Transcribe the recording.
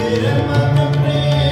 Mere